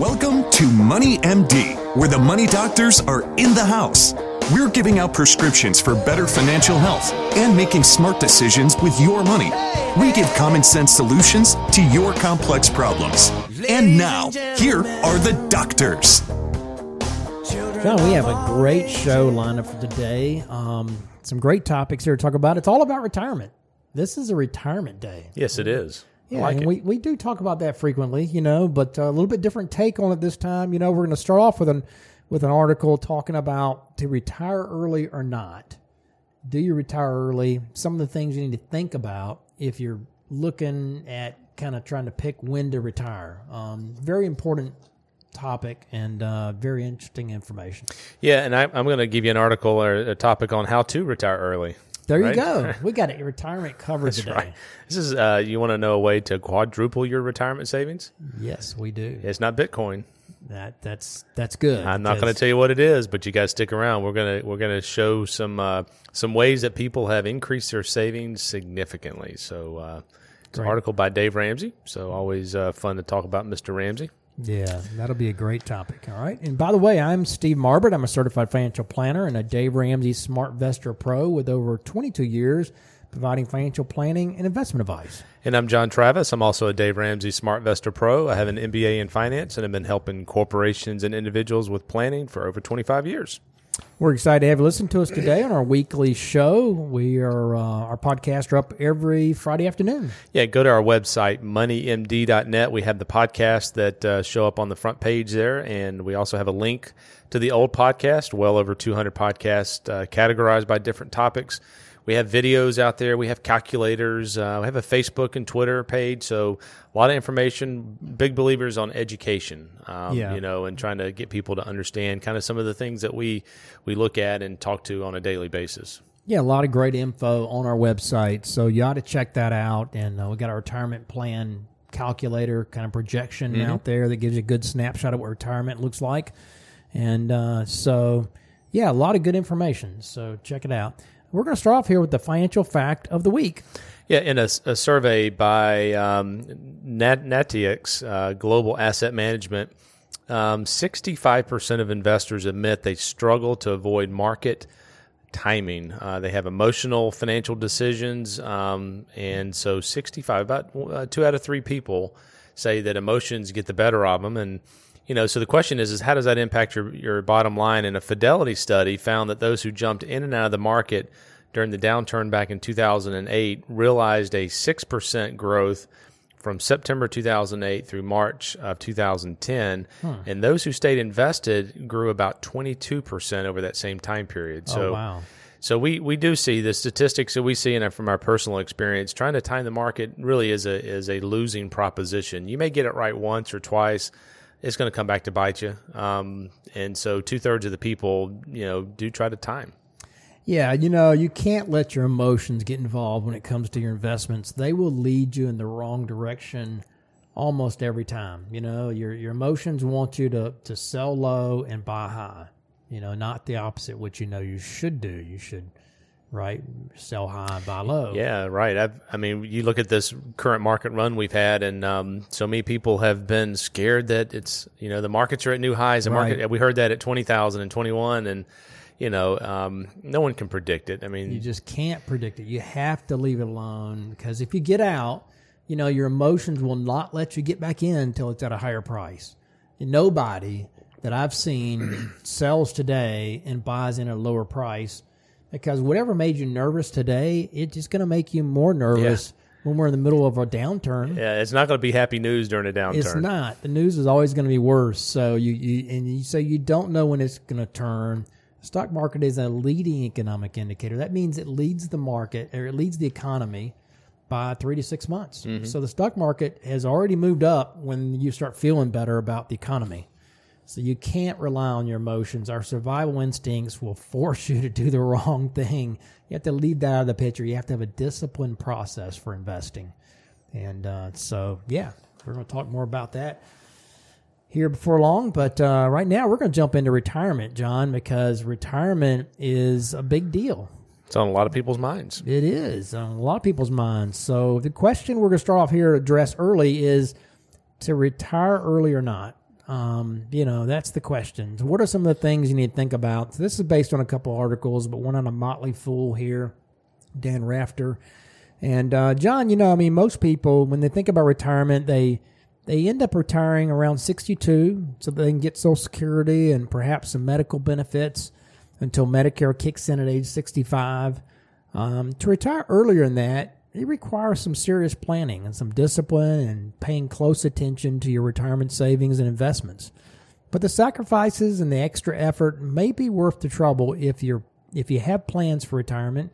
Welcome to Money MD, where the money doctors are in the house. We're giving out prescriptions for better financial health and making smart decisions with your money. We give common sense solutions to your complex problems. And now, here are the doctors. John, we have a great show lined up for today. Um, some great topics here to talk about. It's all about retirement. This is a retirement day. Yes, it is. Yeah, like and it. we, we do talk about that frequently, you know, but a little bit different take on it this time. You know, we're going to start off with an with an article talking about to retire early or not. Do you retire early? Some of the things you need to think about if you're looking at kind of trying to pick when to retire. Um, very important topic and uh, very interesting information. yeah, and I, I'm going to give you an article or a topic on how to retire early. There you Right. go. We got a retirement covered today. Right. This is uh, you want to know a way to quadruple your retirement savings? Yes, we do. It's not Bitcoin. That that's that's good. I'm not going to tell you what it is, but you got to stick around. We're gonna we're gonna show some uh, some ways that people have increased their savings significantly. So uh, it's an article by Dave Ramsey. So always uh, fun to talk about Mr. Ramsey. Yeah, that'll be a great topic. All right. And by the way, I'm Steve Marbert. I'm a certified financial planner and a Dave Ramsey SmartVestor Pro with over 22 years providing financial planning and investment advice. And I'm John Travis. I'm also a Dave Ramsey SmartVestor Pro. I have an MBA in finance and have been helping corporations and individuals with planning for over 25 years. We're excited to have you listen to us today on our weekly show. We are uh, our podcasts are up every Friday afternoon. Yeah, go to our website, moneymd.net. We have the podcasts that uh, show up on the front page there. And we also have a link to the old podcast, well over 200 podcasts uh, categorized by different topics. We have videos out there. We have calculators. Uh, we have a Facebook and Twitter page. So a lot of information. Big believers on education, um, Yeah. you know, and trying to get people to understand kind of some of the things that we we look at and talk to on a daily basis. Yeah, a lot of great info on our website. So you ought to check that out. And uh, we got our retirement plan calculator kind of projection out there that gives you a good snapshot of what retirement looks like. And uh, so, yeah, a lot of good information. So check it out. We're going to start off here with the financial fact of the week. Yeah, in a, a survey by um, Nat, Natixis uh, Global Asset Management, um, 65% of investors admit they struggle to avoid market timing. Uh, they have emotional financial decisions, um, and so 65, about uh, two out of three people say that emotions get the better of them. And you know, so the question is, is how does that impact your your bottom line? And a Fidelity study found that those who jumped in and out of the market during the downturn back in 2008 realized a six percent growth from September 2008 through March of 2010, hmm. and those who stayed invested grew about 22% over that same time period. Oh, so, oh, wow. so we, we do see the statistics that we see in from our personal experience. Trying to time the market really is a is a losing proposition. You may get it right once or twice, it's going to come back to bite you. Um, and so two thirds of the people, you know, do try to time. Yeah, you know, you can't let your emotions get involved when it comes to your investments. They will lead you in the wrong direction almost every time. You know, your your emotions want you to to sell low and buy high. You know, not the opposite which you know you should do. You should right sell high and buy low. Yeah, right. I've, I mean, you look at this current market run we've had, and um, so many people have been scared that it's you know the markets are at new highs. The market Right. we heard that at twenty thousand and twenty one, and you know um, no one can predict it. I mean, You just can't predict it. You have to leave it alone because if you get out, you know, your emotions will not let you get back in until it's at a higher price. And nobody that I've seen sells today and buys in at a lower price because whatever made you nervous today, it's just going to make you more nervous when we're in the middle of a downturn. yeah, it's not going to be happy news during a downturn. It's not. The news is always going to be worse. So you, you and you say you don't know when it's going to turn. The stock market is a leading economic indicator. That means it leads the market or it leads the economy by three to six months. Mm-hmm. So the stock market has already moved up when you start feeling better about the economy. So you can't rely on your emotions. Our survival instincts will force you to do the wrong thing. You have to leave that out of the picture. You have to have a disciplined process for investing. And uh, so, yeah, we're going to talk more about that here before long. But uh, right now, we're going to jump into retirement, John, because retirement is a big deal. It's on a lot of people's minds. It is on a lot of people's minds. So the question we're going to start off here to address early is to retire early or not. Um, you know, that's the question. So what are some of the things you need to think about? So this is based on a couple articles, but one on a Motley Fool here, Dan Rafter. And uh, John, you know, I mean, most people when they think about retirement, they they end up retiring around 62 so they can get Social Security and perhaps some medical benefits until Medicare kicks in at age 65. Um, to retire earlier than that, it requires some serious planning and some discipline and paying close attention to your retirement savings and investments. But the sacrifices and the extra effort may be worth the trouble if you're if you have plans for retirement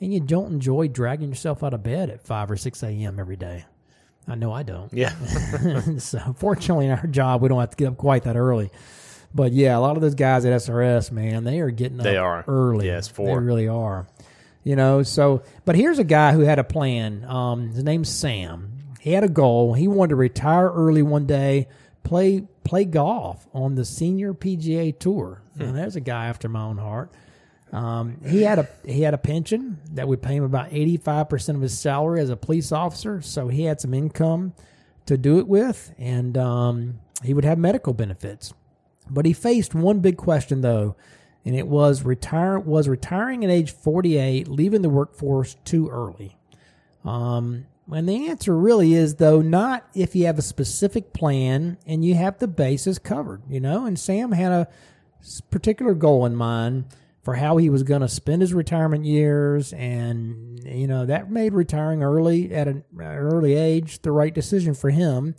and you don't enjoy dragging yourself out of bed at 5 or 6 a.m. every day. I know I don't. Yeah. so fortunately in our job we don't have to get up quite that early. But yeah, a lot of those guys at SRS, man, they are getting They up are. early. Yes, They really are. You know, so but here's a guy who had a plan. Um, his name's Sam. He had a goal. He wanted to retire early one day, play play golf on the senior PGA tour. Now, there's a guy after my own heart. Um, he had a he had a pension that would pay him about eighty five percent of his salary as a police officer, so he had some income to do it with, and um, he would have medical benefits. But he faced one big question though, and it was retire was retiring at age forty eight, leaving the workforce too early. Um, and the answer really is though not if you have a specific plan and you have the bases covered, you know. And Sam had a particular goal in mind for how he was going to spend his retirement years, and you know that made retiring early at an early age the right decision for him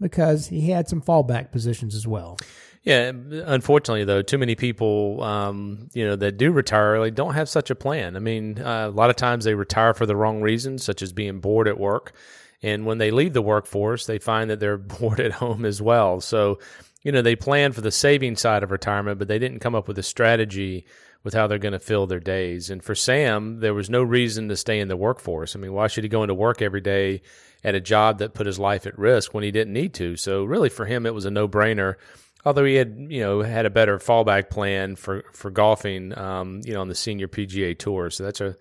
because he had some fallback positions as well. Yeah, unfortunately, though, too many people, um, you know, that do retire early don't have such a plan. I mean, uh, a lot of times they retire for the wrong reasons, such as being bored at work. And when they leave the workforce, they find that they're bored at home as well. So, you know, they plan for the saving side of retirement, but they didn't come up with a strategy with how they're going to fill their days. And for Sam, there was no reason to stay in the workforce. I mean, why should he go into work every day at a job that put his life at risk when he didn't need to? So, really, for him, it was a no brainer although he had you know had a better fallback plan for for golfing um, you know on the senior PGA tour. So that's a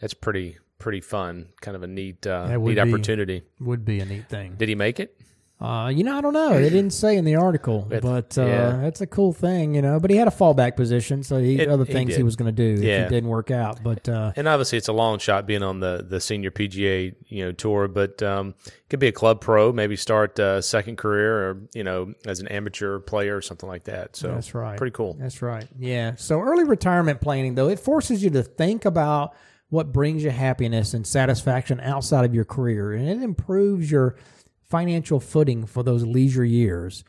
that's pretty pretty fun kind of a neat uh, neat be- opportunity. Would be a neat thing. did he make it Uh, you know, I don't know. They didn't say in the article, It- but uh, yeah. that's a cool thing, you know. But he had a fallback position, so he It- other things he, did. was going to do if it didn't work out. But uh, and obviously it's a long shot being on the the senior PGA you know tour but um, could be a club pro maybe start a second career or you know as an amateur player or something like that so That's right. pretty cool That's right. Yeah. So early retirement planning, though, it forces you to think about what brings you happiness and satisfaction outside of your career, and it improves your financial footing for those leisure years.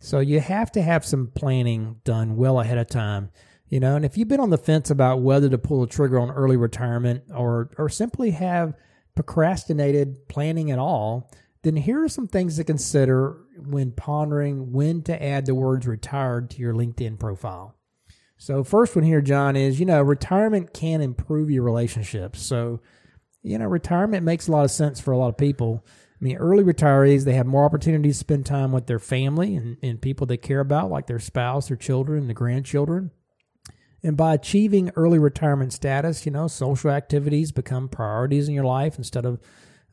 So you have to have some planning done well ahead of time. You know, and if you've been on the fence about whether to pull the trigger on early retirement or or simply have procrastinated planning at all, then here are some things to consider when pondering when to add the words retired to your LinkedIn profile. So, first one here, John, is you know, retirement can improve your relationships. So, you know, retirement makes a lot of sense for a lot of people. I mean, early retirees, they have more opportunities to spend time with their family and, and people they care about, like their spouse, their children, the grandchildren. And by achieving early retirement status, you know, social activities become priorities in your life instead of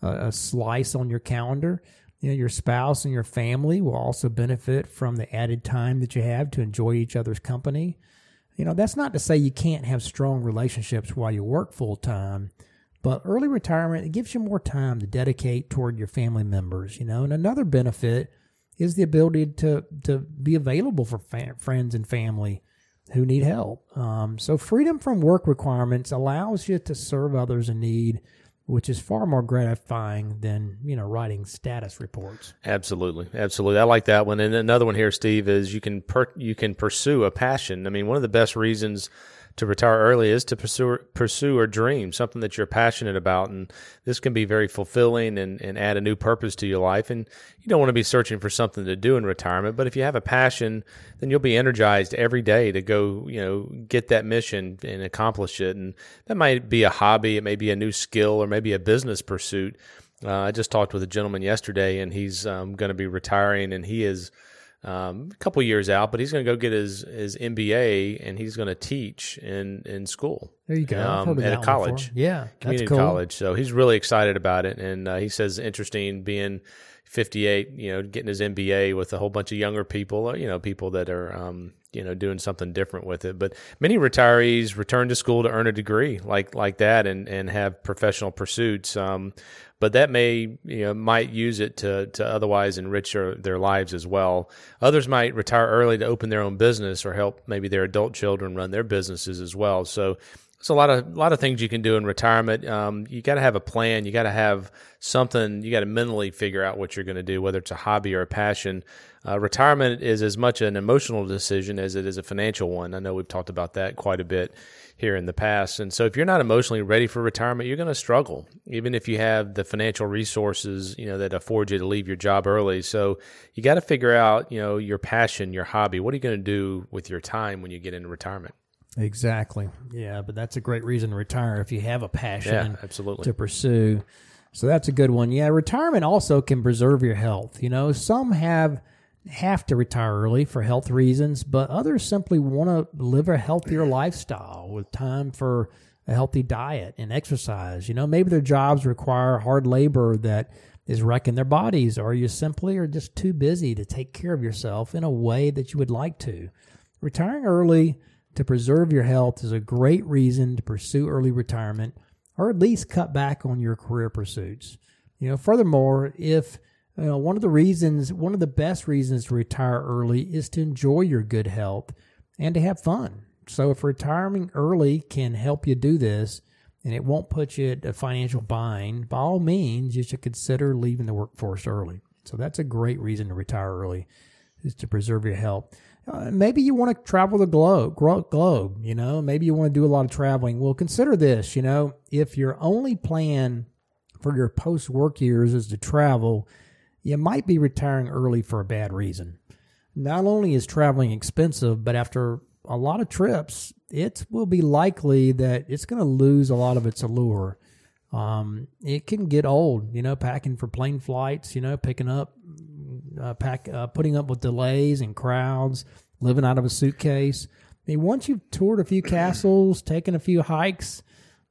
a, a slice on your calendar. You know, your spouse and your family will also benefit from the added time that you have to enjoy each other's company. You know, that's not to say you can't have strong relationships while you work full time, but early retirement it gives you more time to dedicate toward your family members, you know. And another benefit is the ability to to be available for fa- friends and family who need help. Um, so freedom from work requirements allows you to serve others in need, which is far more gratifying than you know writing status reports. Absolutely, absolutely. I like that one. And another one here, Steve, is you can per, you can pursue a passion. I mean, one of the best reasons to retire early is to pursue pursue a dream, something that you're passionate about, and this can be very fulfilling and, and add a new purpose to your life. And you don't want to be searching for something to do in retirement, but if you have a passion, then you'll be energized every day to go, you know, get that mission and accomplish it. And that might be a hobby, it may be a new skill, or maybe a business pursuit. Uh, I just talked with a gentleman yesterday, and he's um, going to be retiring, and he is um, a couple years out, but he's going to go get his his MBA, and he's going to teach in in school. There you go. Um, at a college. Yeah, community cool. college. So he's really excited about it, and uh, he says interesting being 58, you know, getting his MBA with a whole bunch of younger people, or, you know, people that are, um, you know, doing something different with it. But many retirees return to school to earn a degree like like that and and have professional pursuits. Um, but that may you know might use it to to otherwise enrich their, their lives as well. Others might retire early to open their own business or help maybe their adult children run their businesses as well. So there's a lot of a lot of things you can do in retirement. Um, you got to have a plan. You got to have something. You got to mentally figure out what you're going to do, whether it's a hobby or a passion. Uh, retirement is as much an emotional decision as it is a financial one. I know we've talked about that quite a bit here in the past. And so, if you're not emotionally ready for retirement, you're going to struggle, even if you have the financial resources, you know, that afford you to leave your job early. So, you got to figure out, you know, your passion, your hobby. What are you going to do with your time when you get into retirement? Exactly. Yeah, but that's a great reason to retire if you have a passion Yeah, absolutely. to pursue. So that's a good one. Yeah, retirement also can preserve your health. You know, some have have to retire early for health reasons, but others simply want to live a healthier lifestyle with time for a healthy diet and exercise. You know, maybe their jobs require hard labor that is wrecking their bodies, or you simply are just too busy to take care of yourself in a way that you would like to. Retiring early to preserve your health is a great reason to pursue early retirement or at least cut back on your career pursuits. You know, furthermore, if you know, one of the reasons, one of the best reasons to retire early is to enjoy your good health and to have fun. So if retiring early can help you do this and it won't put you at a financial bind, by all means, you should consider leaving the workforce early. So that's a great reason to retire early is to preserve your health. Uh, maybe you want to travel the globe, globe, you know, maybe you want to do a lot of traveling. Well, consider this, you know, if your only plan for your post work years is to travel, you might be retiring early for a bad reason. Not only is traveling expensive, but after a lot of trips, it will be likely that it's going to lose a lot of its allure. Um, it can get old, you know, packing for plane flights, you know, picking up, uh, pack, uh, putting up with delays and crowds, living out of a suitcase. I mean, once you've toured a few castles, taken a few hikes,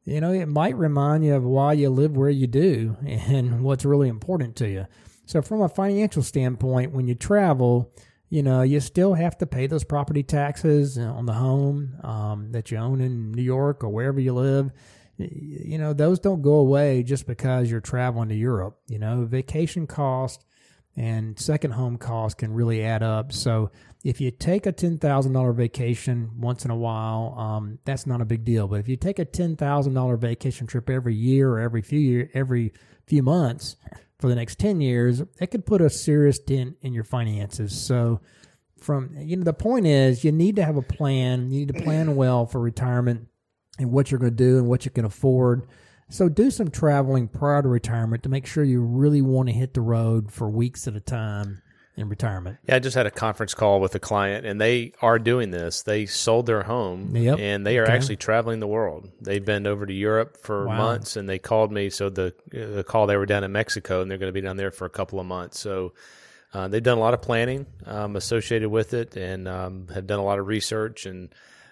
you know, it might remind you of why you live where you do and what's really important to you. So, from a financial standpoint, when you travel, you know, you still have to pay those property taxes on the home um, that you own in New York or wherever you live. You know, those don't go away just because you're traveling to Europe. You know, vacation cost and second home costs can really add up. So, if you take a ten thousand dollar vacation once in a while, um, that's not a big deal. But if you take a ten thousand dollar vacation trip every year or every few year, every few months for the next ten years, it could put a serious dent in your finances. So, from you know, the point is, you need to have a plan. You need to plan well for retirement and what you're going to do and what you can afford. So, do some traveling prior to retirement to make sure you really want to hit the road for weeks at a time in retirement. Yeah, I just had a conference call with a client, and they are doing this. They sold their home, Yep. and they are Okay. actually traveling the world. They've been over to Europe for Wow. months, and they called me. So the the call they were down in Mexico, and they're going to be down there for a couple of months. So uh, they've done a lot of planning um, associated with it, and um, have done a lot of research, and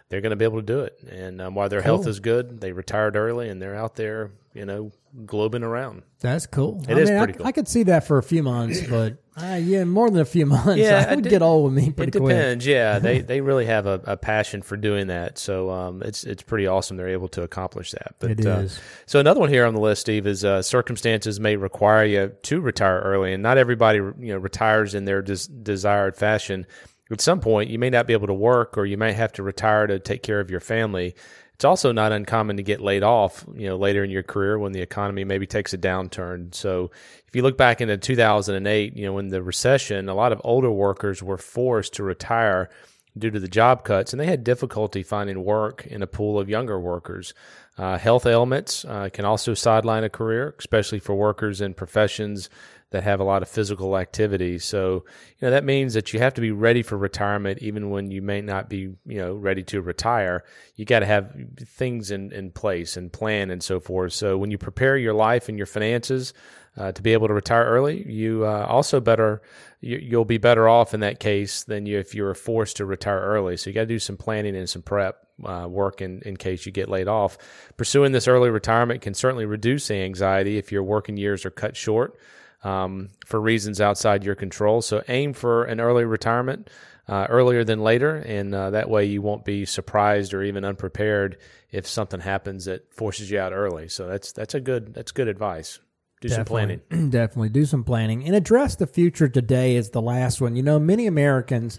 they're going to be able to do it. And um, while their health is good, they retired early, and they're out there, you know, globing around. That's cool. It I is mean, pretty I, cool. I could see that for a few months, but uh, yeah, more than a few months. Yeah, I it would de- get old with me pretty it quick. depends. Yeah, they they really have a, a passion for doing that. So um, it's it's pretty awesome they're able to accomplish that. But It uh, so another one here on the list, Steve, is uh, circumstances may require you to retire early, and not everybody you know retires in their des- desired fashion. At some point, you may not be able to work, or you may have to retire to take care of your family. It's also not uncommon to get laid off, you know, later in your career when the economy maybe takes a downturn. So if you look back into 2008, you know, when the recession, a lot of older workers were forced to retire due to the job cuts, and they had difficulty finding work in a pool of younger workers. Uh, health ailments uh, can also sideline a career, especially for workers in professions that have a lot of physical activity. So, you know, that means that you have to be ready for retirement even when you may not be, you know, ready to retire. You got to have things in, in place and plan and so forth. So, when you prepare your life and your finances uh, to be able to retire early, you uh, also better you, you'll be better off in that case than you if you were forced to retire early. So, you got to do some planning and some prep uh, work in, in case you get laid off. Pursuing this early retirement can certainly reduce anxiety if your working years are cut short. um, for reasons outside your control. So aim for an early retirement uh, earlier than later, and uh, that way you won't be surprised or even unprepared if something happens that forces you out early. So that's that's a good that's good advice. Do some planning. Definitely do some planning and address the future today is the last one. You know, many Americans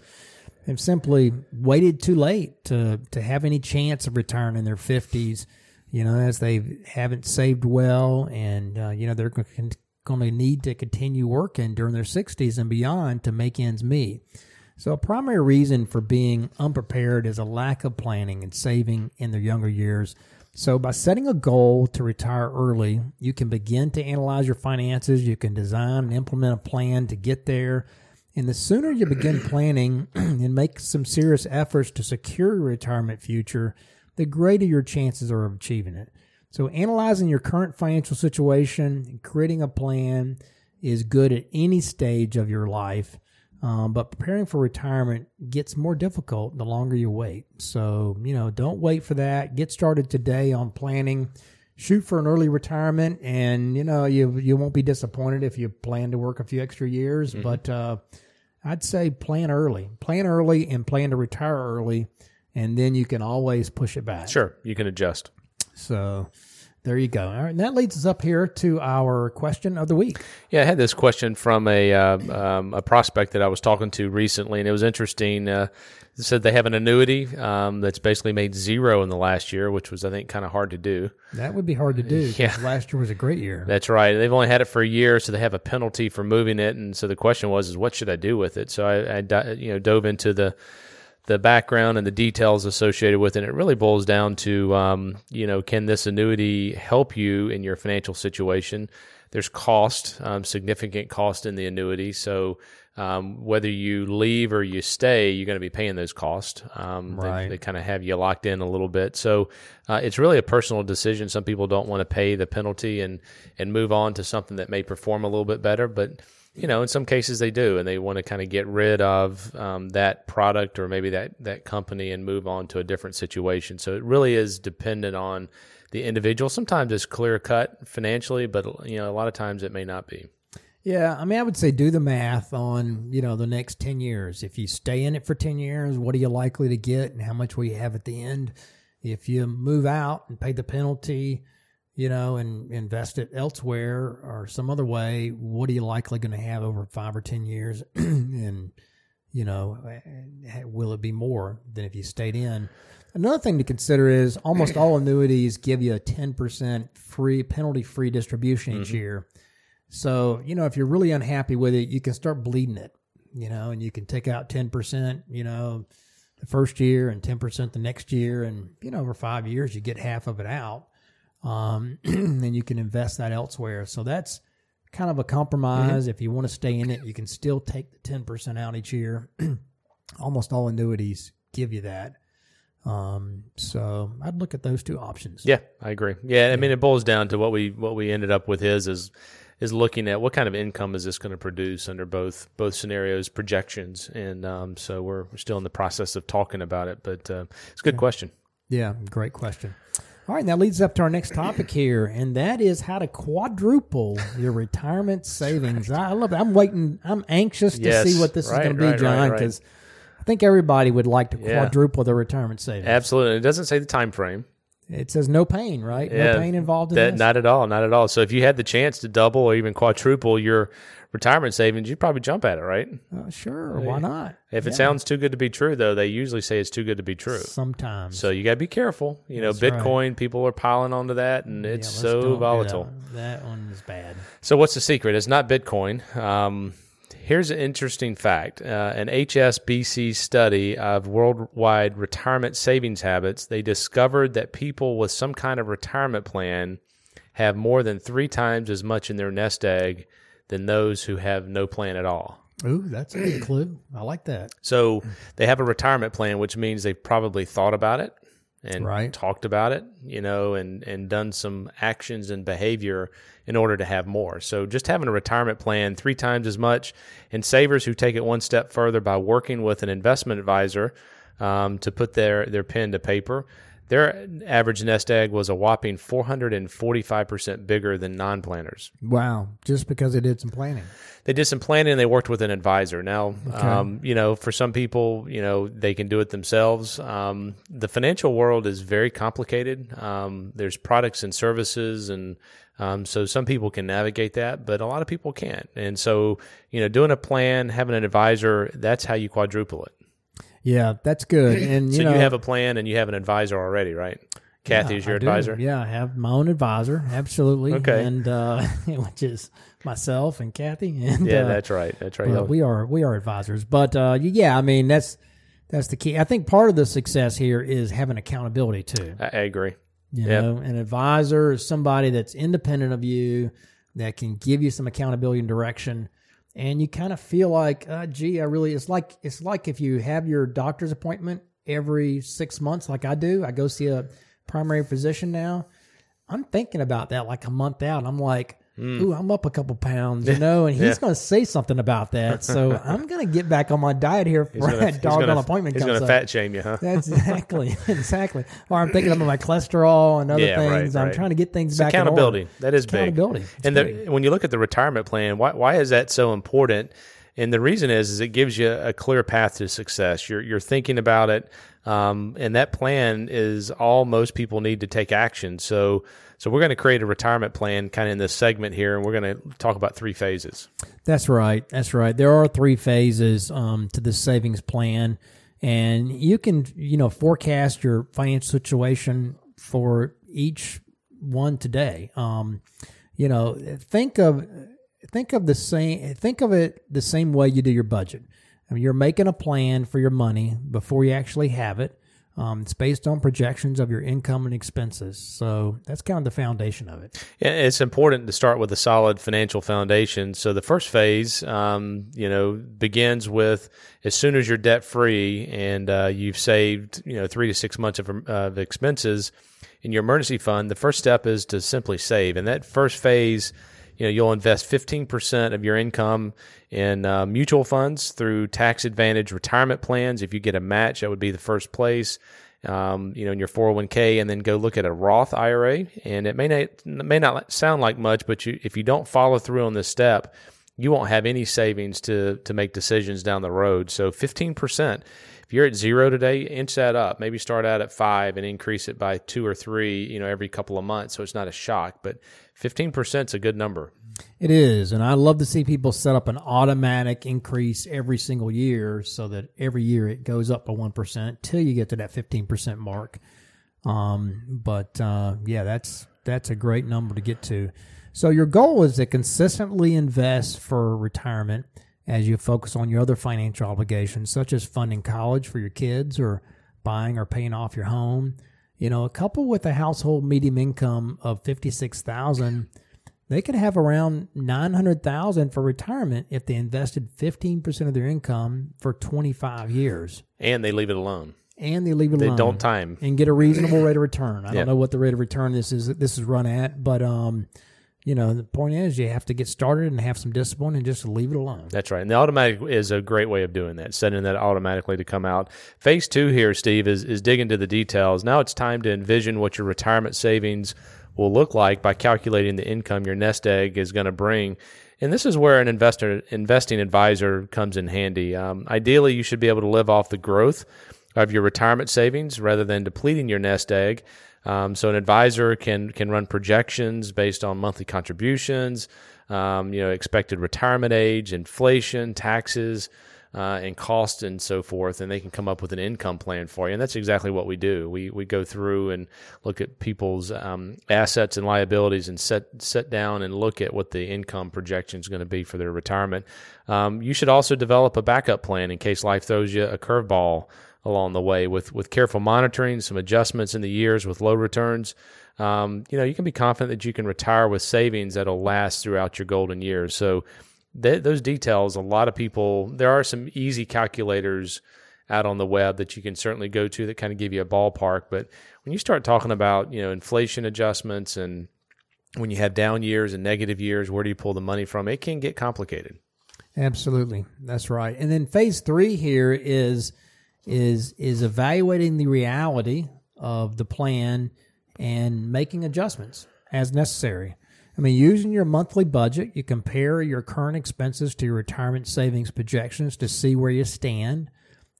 have simply waited too late to to have any chance of retiring in their fifties. You know, as they haven't saved well, and uh, you know they're going to need to continue working during their sixties and beyond to make ends meet. So, a primary reason for being unprepared is a lack of planning and saving in their younger years. So, by setting a goal to retire early, you can begin to analyze your finances. You can design and implement a plan to get there. And the sooner you begin planning and make some serious efforts to secure your retirement future, the greater your chances are of achieving it. So, analyzing your current financial situation and creating a plan is good at any stage of your life. Um, but preparing for retirement gets more difficult the longer you wait. So, you know, don't wait for that. Get started today on planning. Shoot for an early retirement, and you know you you won't be disappointed if you plan to work a few extra years. Mm-hmm. But uh, I'd say plan early, plan early, and plan to retire early, and then you can always push it back. Sure, you can adjust. So, there you go. All right, and that leads us up here to our question of the week. Yeah, I had this question from a uh, um, a prospect that I was talking to recently, and it was interesting. Uh, it said they have an annuity um, that's basically made zero in the last year, which was I think kind of hard to do. That would be hard to do. Yeah, last year was a great year. That's right. They've only had it for a year, so they have a penalty for moving it, and so the question was, is what should I do with it? So I, I you know dove into the the background and the details associated with it. And It really boils down to, um, you know, can this annuity help you in your financial situation? There's cost, um, significant cost in the annuity. So um, whether you leave or you stay, you're going to be paying those costs. Um, right. They, they kind of have you locked in a little bit. So uh, it's really a personal decision. Some people don't want to pay the penalty and and move on to something that may perform a little bit better, but you know, in some cases they do, and they want to kind of get rid of um, that product or maybe that that company and move on to a different situation. So it really is dependent on the individual. Sometimes it's clear cut financially, but you know, a lot of times it may not be. Yeah, I mean, I would say do the math on you know the next ten years. If you stay in it for ten years, what are you likely to get, and how much will you have at the end? If you move out and pay the penalty, you know, and invest it elsewhere or some other way, what are you likely going to have over five or 10 years? and, you know, will it be more than if you stayed in? Another thing to consider is almost all annuities give you a 10% free, penalty free distribution each mm-hmm. year. So, you know, if you're really unhappy with it, you can start bleeding it, you know, and you can take out 10%, you know, the first year and 10% the next year. And, you know, over five years, you get half of it out um, and you can invest that elsewhere. So that's kind of a compromise. Mm-hmm. If you want to stay in it, you can still take the ten percent out each year. Almost all annuities give you that. Um, so I'd look at those two options. Yeah, I agree. Yeah, I mean it boils down to what we what we ended up with is is is looking at what kind of income is this going to produce under both both scenarios projections, and um, so we're, we're still in the process of talking about it. But uh, it's a good yeah. question. Yeah, great question. All right, that leads up to our next topic here, and that is how to quadruple your retirement savings. I love it. I'm waiting. I'm anxious to yes, see what this right, is going to be, right, John, because right, I think everybody would like to quadruple yeah. their retirement savings. Absolutely. It doesn't say the time frame. It says no pain, right? Yeah, no pain involved in that, this. Not at all. Not at all. So if you had the chance to double or even quadruple your retirement savings, you'd probably jump at it, right? Uh, sure, why not? If it sounds too good to be true, though, they usually say it's too good to be true. Sometimes. So you got to be careful. You know, That's Bitcoin, right. people are piling onto that, and it's yeah, so volatile. That. that. one is bad. So what's the secret? It's not Bitcoin. Um, here's an interesting fact: uh, an HSBC study of worldwide retirement savings habits, they discovered that people with some kind of retirement plan have more than three times as much in their nest egg than those who have no plan at all. Ooh, that's a good clue. I like that. So they have a retirement plan, which means they've probably thought about it and right. talked about it, you know, and, and done some actions and behavior in order to have more. So just having a retirement plan three times as much, and savers who take it one step further by working with an investment advisor um, to put their, their pen to paper, Their average nest egg was a whopping 445% bigger than non planners. Wow. Just because they did some planning. They did some planning and they worked with an advisor. Now, um, you know, for some people, you know, they can do it themselves. Um, the financial world is very complicated. Um, there's products and services and um, so some people can navigate that, but a lot of people can't. And so, you know, doing a plan, having an advisor, that's how you quadruple it. Yeah, that's good. And you so know, you have a plan and you have an advisor already, right? Kathy is your I do. advisor. Yeah, I have my own advisor, absolutely. Okay. and uh, which is myself and Kathy. And Yeah, uh, that's right. That's right. we are we are advisors. But uh, yeah, I mean that's that's the key. I think part of the success here is having accountability too. I, I agree. You Yep. know, an advisor is somebody that's independent of you that can give you some accountability and direction. And you kind of feel like, uh, gee, I really. It's like it's like if you have your doctor's appointment every six months, like I do. I go see a primary physician now. I'm thinking about that like a month out. I'm like, Hmm. ooh, I'm up a couple pounds, you know, and he's going to say something about that. So I'm going to get back on my diet here for that doggone appointment He's comes going up. to fat shame you, huh? That's exactly, exactly. Or I'm thinking about my cholesterol and other Yeah, right, things. I'm right. trying to get things It's back. accountability. That is big. Accountability. And the, when you look at the retirement plan, why, why is that so important? And the reason is, is it gives you a clear path to success. You're, you're thinking about it. Um, and that plan is all most people need to take action. So, so we're going to create a retirement plan kind of in this segment here, and we're going to talk about three phases. That's right. That's right. There are three phases um, to this savings plan, and you can you know forecast your financial situation for each one today. Um, you know, think of think of the same think of it the same way you do your budget. I mean, you're making a plan for your money before you actually have it. Um, it's based on projections of your income and expenses. So that's kind of the foundation of it. Yeah, it's important to start with a solid financial foundation. So the first phase, um, you know, begins with as soon as you're debt free and uh, you've saved, you know, three to six months of, uh, of expenses in your emergency fund. The first step is to simply save, and that first phase, you know, you'll invest 15% of your income in uh, mutual funds through tax advantage retirement plans. If you get a match, that would be the first place um, you know, in your 401k, and then go look at a Roth IRA. And it may not may not sound like much, but you, if you don't follow through on this step, you won't have any savings to to make decisions down the road. So 15%. If you're at zero today, inch that up. Maybe start out at five and increase it by two or three, you know, every couple of months. So it's not a shock, but 15% is a good number. It is, and I love to see people set up an automatic increase every single year, so that every year it goes up by one percent till you get to that fifteen percent mark. Um, but uh, yeah, that's that's a great number to get to. So your goal is to consistently invest for retirement as you focus on your other financial obligations, such as funding college for your kids or buying or paying off your home. You know, a couple with a household medium income of fifty six thousand they could have around 900,000 for retirement if they invested 15% of their income for 25 years And they leave it alone. and they leave it They alone They don't time. and get a reasonable rate of return. I Yeah. don't know what the rate of return this is this is run at, but um you know, the point is you have to get started and have some discipline and just leave it alone. That's right. And the automatic is a great way of doing that, setting that automatically to come out. Phase two here, Steve, is, is dig into the details. Now it's time to envision what your retirement savings will look like by calculating the income your nest egg is going to bring. And this is where an investor investing advisor comes in handy. Um, ideally, you should be able to live off the growth of your retirement savings rather than depleting your nest egg. Um, so an advisor can can run projections based on monthly contributions, um, you know, expected retirement age, inflation, taxes, uh, and cost, and so forth, and they can come up with an income plan for you. And that's exactly what we do. We we go through and look at people's um, assets and liabilities, and set set down and look at what the income projection is going to be for their retirement. Um, you should also develop a backup plan in case life throws you a curveball along the way with with careful monitoring, some adjustments in the years with low returns. Um, you know, you can be confident that you can retire with savings that'll last throughout your golden years. So, th- those details, a lot of people, there are some easy calculators out on the web that you can certainly go to that kind of give you a ballpark. But when you start talking about, you know, inflation adjustments and when you have down years and negative years, where do you pull the money from? It can get complicated. Absolutely. That's right. And then phase 3 here is is is evaluating the reality of the plan and making adjustments as necessary. I mean, using your monthly budget, you compare your current expenses to your retirement savings projections to see where you stand.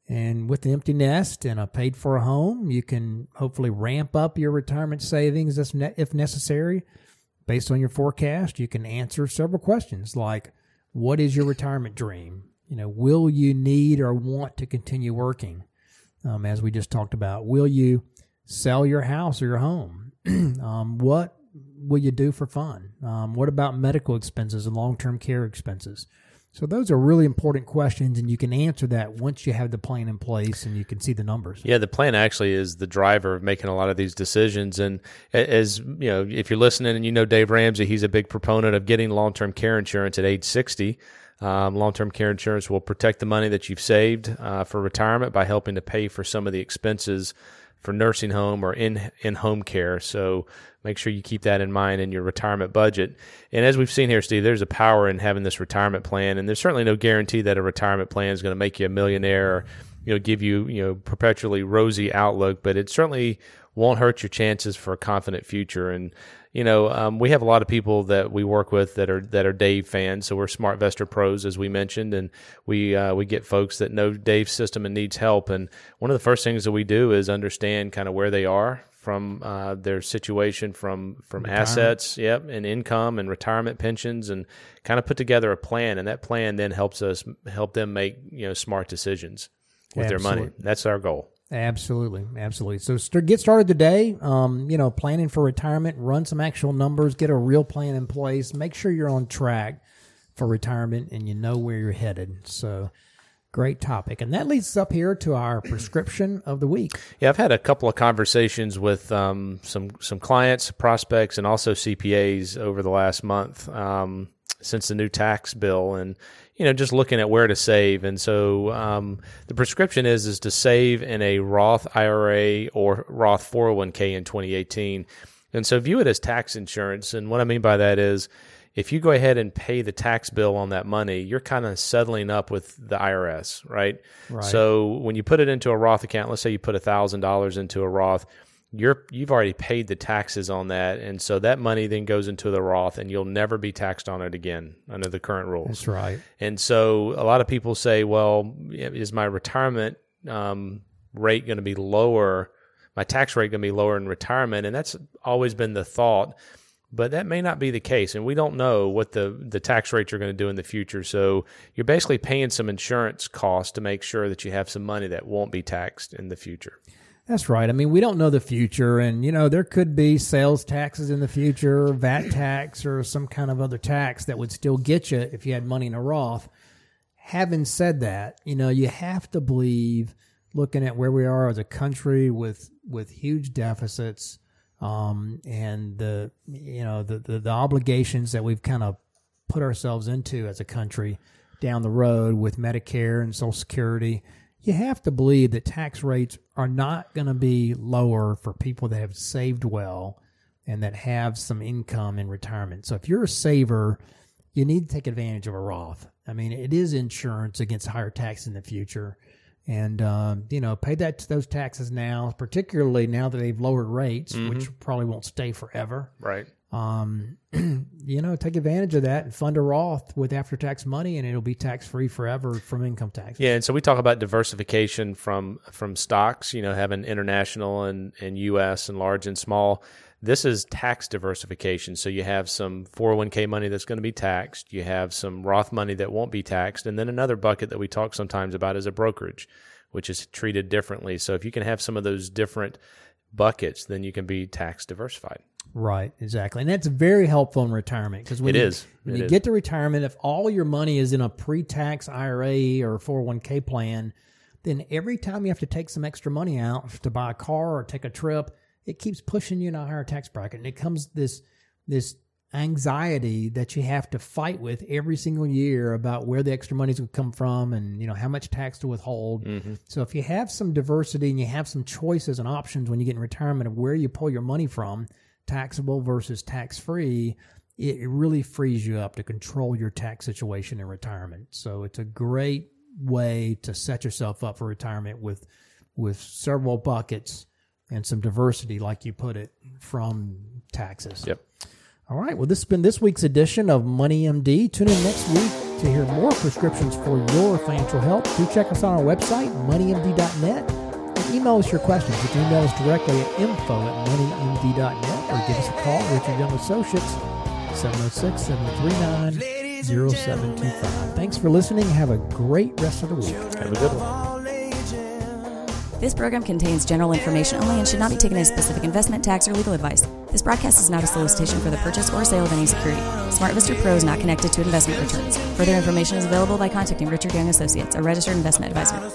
And with the empty nest and a paid for home, you can hopefully ramp up your retirement savings if necessary. Based on your forecast, you can answer several questions like what is your retirement dream? You know, will you need or want to continue working? Um, as we just talked about, will you sell your house or your home? um, what will you do for fun? Um, what about medical expenses and long term care expenses? So those are really important questions, and you can answer that once you have the plan in place and you can see the numbers. Yeah, the plan actually is the driver of making a lot of these decisions. And as you know, if you're listening and you know Dave Ramsey, he's a big proponent of getting long-term care insurance at age 60. Um, long-term care insurance will protect the money that you've saved uh, for retirement by helping to pay for some of the expenses for nursing home or in in home care. So make sure you keep that in mind in your retirement budget. And as we've seen here, Steve, there's a power in having this retirement plan, and there's certainly no guarantee that a retirement plan is going to make you a millionaire or you know give you you know perpetually rosy outlook, but it certainly won't hurt your chances for a confident future. And you know, um, we have a lot of people that we work with that are that are Dave fans. So we're SmartVestor pros, as we mentioned, and we uh, we get folks that know Dave's system and needs help. And one of the first things that we do is understand kind of where they are from uh, their situation, from from assets, yep, and income and retirement pensions, and kind of put together a plan. And that plan then helps us help them make you know smart decisions with Absolutely. their money. That's our goal. Absolutely, absolutely. So st- get started today. Um, you know, planning for retirement, run some actual numbers, get a real plan in place. Make sure you're on track for retirement and you know where you're headed. So, great topic, and that leads us up here to our prescription of the week. Yeah, I've had a couple of conversations with um, some some clients, prospects, and also CPAs over the last month um, since the new tax bill, and you know, just looking at where to save. And so um, the prescription is is to save in a Roth IRA or Roth 401k in 2018. And so view it as tax insurance. And what I mean by that is if you go ahead and pay the tax bill on that money, you're kind of settling up with the IRS, right? right? So when you put it into a Roth account, let's say you put $1,000 into a Roth, you're you've already paid the taxes on that, and so that money then goes into the Roth, and you'll never be taxed on it again under the current rules. That's right. And so a lot of people say, "Well, is my retirement um, rate going to be lower? My tax rate going to be lower in retirement?" And that's always been the thought, but that may not be the case, and we don't know what the the tax rates are going to do in the future. So you're basically paying some insurance costs to make sure that you have some money that won't be taxed in the future. That's right. I mean, we don't know the future, and you know there could be sales taxes in the future, VAT tax, or some kind of other tax that would still get you if you had money in a Roth. Having said that, you know you have to believe, looking at where we are as a country with with huge deficits, um, and the you know the, the the obligations that we've kind of put ourselves into as a country down the road with Medicare and Social Security you have to believe that tax rates are not going to be lower for people that have saved well and that have some income in retirement. So if you're a saver, you need to take advantage of a Roth. I mean, it is insurance against higher tax in the future. And, um, you know, pay that those taxes now, particularly now that they've lowered rates, mm-hmm. which probably won't stay forever. Right um, you know, take advantage of that and fund a Roth with after tax money, and it'll be tax free forever from income tax. Yeah, and so we talk about diversification from from stocks. You know, having international and and U.S. and large and small. This is tax diversification. So you have some 401k money that's going to be taxed. You have some Roth money that won't be taxed, and then another bucket that we talk sometimes about is a brokerage, which is treated differently. So if you can have some of those different buckets, then you can be tax diversified. Right, exactly, and that's very helpful in retirement because when it you, is. when it you is. get to retirement, if all your money is in a pre-tax IRA or 401k plan, then every time you have to take some extra money out to buy a car or take a trip, it keeps pushing you in a higher tax bracket, and it comes this this anxiety that you have to fight with every single year about where the extra money is going to come from and you know how much tax to withhold. Mm-hmm. So if you have some diversity and you have some choices and options when you get in retirement of where you pull your money from taxable versus tax free, it really frees you up to control your tax situation in retirement. So it's a great way to set yourself up for retirement with with several buckets and some diversity, like you put it, from taxes. Yep. All right. Well, this has been this week's edition of Money MD. Tune in next week to hear more prescriptions for your financial health. Do check us on our website, moneymd.net, and email us your questions. You can email us directly at info at moneymd.net or give us a call, Richard Young Associates, 706 739 0725. Thanks for listening. Have a great rest of the week. Have a good one. This program contains general information only and should not be taken as specific investment, tax, or legal advice. This broadcast is not a solicitation for the purchase or sale of any security. SmartVestor Pro is not connected to investment returns. Further information is available by contacting Richard Young Associates, a registered investment advisor.